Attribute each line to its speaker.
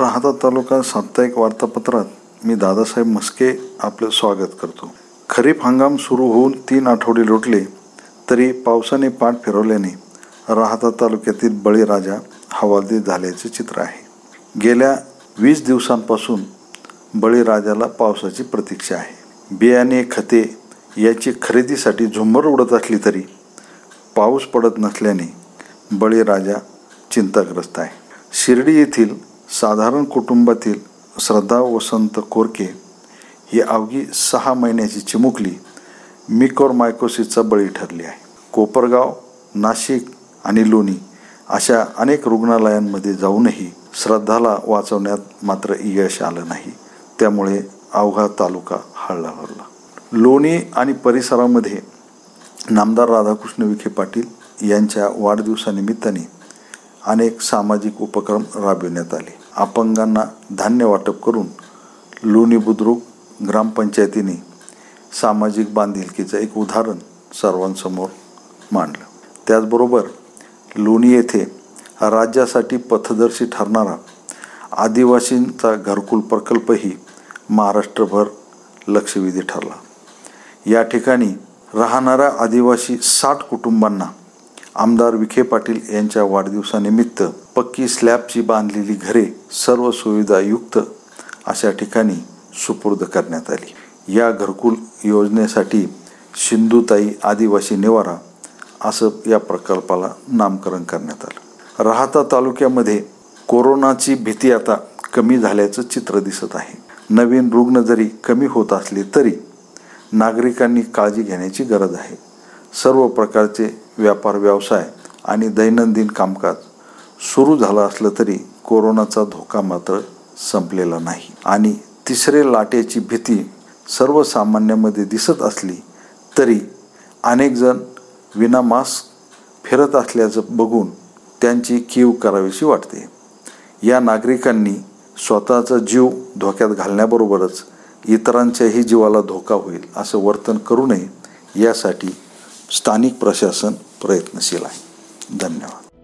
Speaker 1: राहता तालुका साप्ताहिक वार्तापत्रात मी दादासाहेब मस्के आपलं स्वागत करतो. खरीप हंगाम सुरू होऊन तीन आठवडे लोटले तरी पावसाने पाठ फिरवल्याने राहता तालुक्यातील बळीराजा हवालदिल झाल्याचे चित्र आहे. गेल्या वीस दिवसांपासून बळीराजाला पावसाची प्रतीक्षा आहे. बियाणे खते याची खरेदीसाठी झुंबर उडत असली तरी पाऊस पडत नसल्याने बळीराजा चिंताग्रस्त आहे. शिर्डी येथील साधारण कुटुंबातील श्रद्धा वसंत कोरके ही अवघी सहा महिन्याची चिमुकली मिकोर मायकोसिसचा बळी ठरली आहे. कोपरगाव नाशिक आणि लोणी अशा अनेक रुग्णालयांमध्ये जाऊनही श्रद्धाला वाचवण्यात मात्र यश आलं नाही. त्यामुळे अवघा तालुका हळला लोणी आणि परिसरामध्ये नामदार राधाकृष्ण विखे पाटील यांच्या वाढदिवसानिमित्ताने अनेक सामाजिक उपक्रम राबविण्यात आले. अपंगांना धान्य वाटप करून लोणी बुद्रुक ग्रामपंचायतीने सामाजिक बांधिलकीचं एक उदाहरण सर्वांसमोर मांडलं. त्याचबरोबर लोणी येथे राज्यासाठी पथदर्शी ठरणारा आदिवासींचा घरकुल प्रकल्पही महाराष्ट्रभर लक्षवेधी ठरला. या ठिकाणी राहणाऱ्या आदिवासी साठ कुटुंबांना आमदार विखे पाटील यांच्या वाढदिवसानिमित्त पक्की स्लॅबची बांधलेली घरे सर्व सुविधायुक्त अशा ठिकाणी सुपूर्द करण्यात आली. या घरकुल योजनेसाठी सिंधुताई आदिवासी निवारा असं या प्रकल्पाला नामकरण करण्यात आलं. राहता तालुक्यामध्ये कोरोनाची भीती आता कमी झाल्याचं चित्र दिसत आहे. नवीन रुग्ण जरी कमी होत असले तरी नागरिकांनी काळजी घेण्याची गरज आहे. सर्व प्रकारचे व्यापार व्यवसाय आणि दैनंदिन कामकाज सुरू झालं असलं तरी कोरोनाचा धोका मात्र संपलेला नाही. आणि तिसरे लाटेची भीती सर्वसामान्यामध्ये दिसत असली तरी अनेकजण विना मास्क फिरत असल्याचं बघून त्यांची कीव करावीशी वाटते. या नागरिकांनी स्वतःचा जीव धोक्यात घालण्याबरोबरच इतरांच्याही जीवाला धोका होईल असं वर्तन करू नये यासाठी स्थानिक प्रशासन प्रयत्नशील आहे. धन्यवाद.